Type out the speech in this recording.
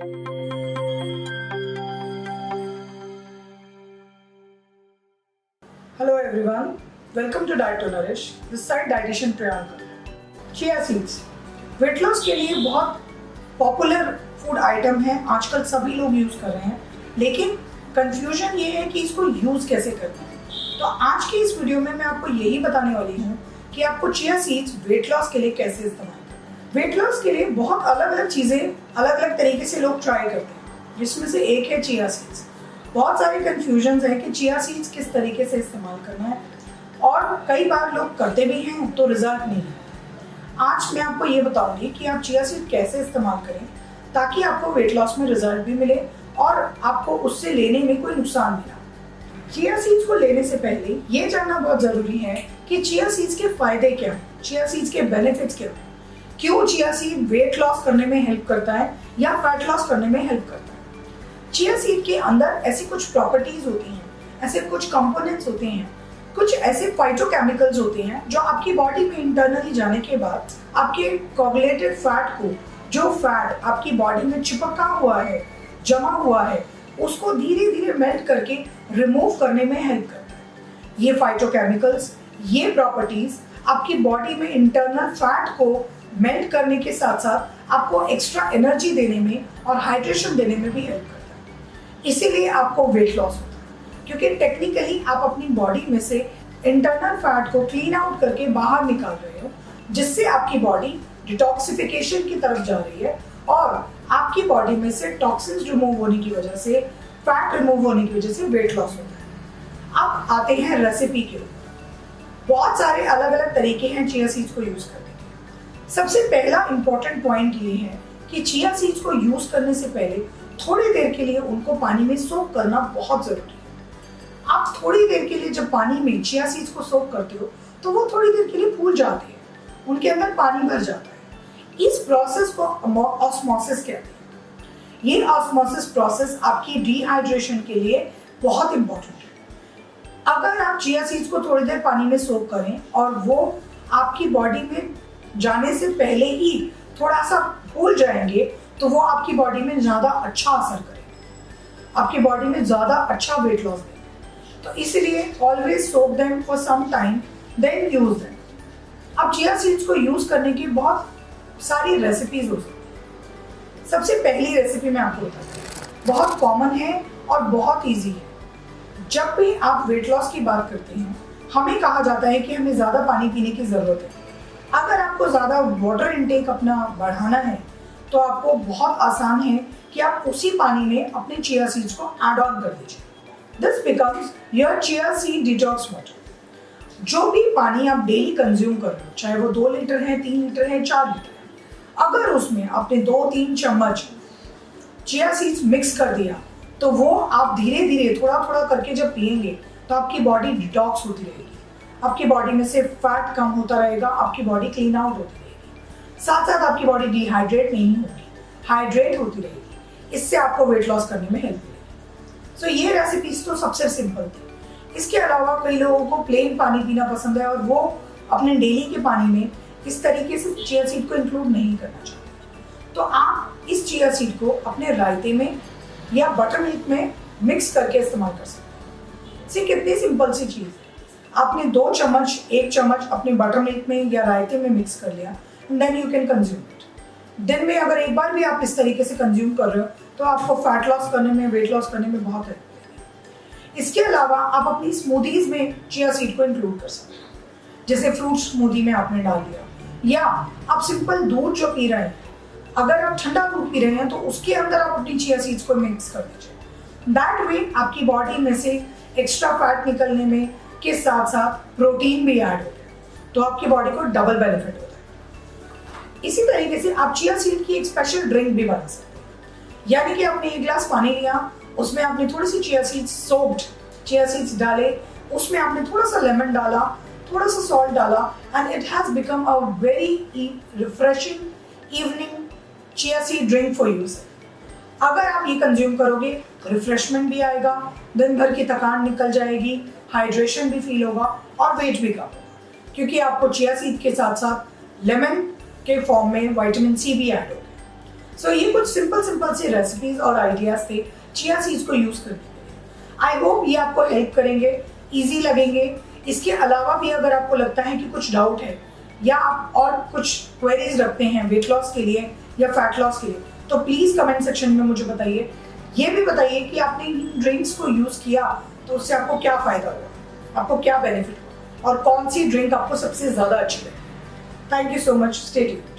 Hello everyone, welcome to Diet to Nourish. This side dietitian Priyanka. Chia seeds. Weight loss के लिए बहुत popular food item है आजकल सभी लोग यूज़ कर रहे हैं लेकिन कंफ्यूजन ये है कि इसको यूज़ कैसे करते हैं तो आज की इस वीडियो में मैं आपको यही बताने वाली हूँ कि आपको चिया सीड्स वेट लॉस के लिए कैसे इस्तेमाल करना वेट लॉस के लिए बहुत अलग अलग चीज़ें अलग अलग तरीके से लोग ट्राई करते हैं, जिसमें से एक है चिया सीड्स बहुत सारे कन्फ्यूज़न है कि चिया सीड्स किस तरीके से इस्तेमाल करना है, और कई बार लोग करते भी हैं तो रिज़ल्ट नहीं है. आज मैं आपको ये बताऊँगी कि आप चिया सीड कैसे इस्तेमाल करें, ताकि आपको वेट लॉस में रिज़ल्ट भी मिले, और आपको उससे लेने में कोई नुकसान मिला चिया सीड्स को लेने से पहले ये जानना बहुत ज़रूरी है कि चिया सीड्स के फ़ायदे क्या हैं चिया सीड्स के बेनिफिट्स क्या हैं. क्यों चिया सीड वेट लॉस करने में हेल्प करता है या फैट लॉस करने में हेल्प करता है? चिया सीड के अंदर ऐसी कुछ प्रॉपर्टीज़ होती हैं, ऐसे कुछ कंपोनेंट्स होते हैं, कुछ ऐसे फाइटोकेमिकल्स होते हैं जो आपकी बॉडी में इंटरनली जाने के बाद आपके कोगुलेटेड फैट को, जो फैट आपकी बॉडी में चिपका हुआ है, जमा हुआ है, उसको धीरे धीरे मेल्ट करके रिमूव करने में हेल्प करता है। ये फाइटोकेमिकल्स ये प्रॉपर्टीज़ आपकी बॉडी में इंटरनल फैट को मेल्ट करने के साथ साथ आपको एक्स्ट्रा एनर्जी देने में और हाइड्रेशन देने में भी हेल्प करता है। इसीलिए आपको वेट लॉस होता है। क्योंकि टेक्निकली आप अपनी बॉडी में से इंटरनल फैट को क्लीन आउट करके बाहर निकाल रहे हो, जिससे आपकी बॉडी डिटॉक्सिफिकेशन की तरफ़ जा रही है और आपकी बॉडी में से टॉक्सिन्स रिमूव होने की वजह से फैट रिमूव होने की वजह से वेट लॉस होता है। अब आते हैं रेसिपी के बहुत सारे अलग अलग तरीके हैं चिया सीड्स को यूज़ करने के सबसे पहला इंपॉर्टेंट पॉइंट ये है कि चिया सीड्स को यूज़ करने से पहले थोड़ी देर के लिए उनको पानी में सोक करना बहुत ज़रूरी है। आप थोड़ी देर के लिए जब पानी में चिया सीड्स को सोक करते हो तो वो थोड़ी देर के लिए फूल जाते हैं। उनके अंदर पानी भर जाता है। इस प्रोसेस को ऑस्मोसिस कहते हैं। ये ऑस्मोसिस प्रोसेस आपकी डिहाइड्रेशन के लिए बहुत इंपॉर्टेंट है। अगर आप चिया सीड्स को थोड़ी देर पानी में सोक करें और वो आपकी बॉडी में जाने से पहले ही थोड़ा सा भूल जाएँगे तो वो आपकी बॉडी में ज़्यादा अच्छा असर करेगा। आपकी बॉडी में ज़्यादा अच्छा वेट लॉस देंगे। तो इसलिए always soak them for some time then use them अब चिया सीड्स को यूज़ करने की बहुत सारी रेसिपीज़ हो सकती है। सबसे पहली रेसिपी मैं आपको बताती हूँ। बहुत कॉमन है और बहुत इजी है। जब भी आप वेट लॉस की बात करते हैं, हमें कहा जाता है कि हमें ज़्यादा पानी पीने की ज़रूरत है। आपको ज़्यादा वाटर इनटेक अपना बढ़ाना है तो आपको बहुत आसान है कि आप उसी पानी में अपने चिया सीड्स को एड ऑन कर दीजिए। This becomes your chia seed detox water जो भी पानी आप डेली कंज्यूम कर रहे हो, चाहे वो दो लीटर है, तीन लीटर है, चार लीटर है, अगर उसमें आपने दो, तीन चम्मच चिया सीड्स मिक्स कर दिया तो वो आप धीरे धीरे थोड़ा थोड़ा करके जब पियेंगे तो आपकी बॉडी डिटॉक्स होती रहेगी। आपकी बॉडी में से फैट कम होता रहेगा, आपकी बॉडी क्लीन आउट होती रहेगी। साथ साथ आपकी बॉडी डिहाइड्रेट नहीं होगी हाइड्रेट होती रहेगी। इससे आपको वेट लॉस करने में हेल्प मिलेगी। सो ये रेसिपीज़ तो सबसे सिंपल थी। इसके अलावा कई लोगों को प्लेन पानी पीना पसंद है और वो अपने डेली के पानी में इस तरीके से चिया सीड को इंक्लूड नहीं करना चाहते। तो आप इस चिया सीड को अपने रायते में या बटर मिल्क में मिक्स करके इस्तेमाल कर सकते हैं। सिर्फ़ कितनी सिंपल सी चीज़ है। आपने दो चम्मच, एक चम्मच अपने बटर मिल्क में या रायते में मिक्स कर लिया then you can consume it दिन में अगर एक बार भी आप इस तरीके से कंज्यूम कर रहे हो तो आपको फैट लॉस करने में वेट लॉस करने में बहुत हेल्प इसके अलावा आप अपनी स्मूदीज में चिया सीड को इंक्लूड कर सकते हैं, जैसे फ्रूट स्मूदी में आपने डाल दिया। या आप सिंपल दूध जो पी रहे हैं, अगर आप ठंडा दूध पी रहे हैं तो उसके अंदर आप अपनी चिया सीड्स को मिक्स कर दीजिए दैट वे आपकी बॉडी में से एक्स्ट्रा फैट निकलने में के साथ साथ प्रोटीन भी ऐड होते हैं। तो आपकी बॉडी को डबल बेनिफिट होता है। इसी तरीके से आप चिया सीड की एक स्पेशल ड्रिंक भी बना सकते हैं। यानी कि आपने एक गिलास पानी लिया, उसमें आपने थोड़ी सी chia seeds soaked chia seeds डाले, उसमें आपने थोड़ा सा लेमन डाला, थोड़ा सा सॉल्ट डाला and it has become a very refreshing evening chia seed drink for use अगर आप ये कंज्यूम करोगे तो रिफ्रेशमेंट भी आएगा, दिन भर की थकान निकल जाएगी हाइड्रेशन भी फील होगा और वेट भी कम होगा। क्योंकि आपको चिया सीड के साथ साथ लेमन के फॉर्म में वाइटामिन सी भी ऐड होगा सो ये कुछ सिंपल सिंपल सी रेसिपीज़ और आइडियाज़ थे चिया सीड्स को यूज़ करने के लिए। आई होप ये आपको हेल्प करेंगे ईजी लगेंगे। इसके अलावा भी अगर आपको लगता है कि कुछ डाउट है, या आप और कुछ क्वेरीज रखते हैं वेट लॉस के लिए या फैट लॉस के लिए तो प्लीज़ कमेंट सेक्शन में मुझे बताइए। ये भी बताइए कि आपने इन ड्रिंक्स को यूज़ किया तो उससे आपको क्या फ़ायदा हुआ? आपको क्या बेनिफिट हुआ? और कौन सी ड्रिंक आपको सबसे ज़्यादा अच्छी लगी? Thank you so much stay tuned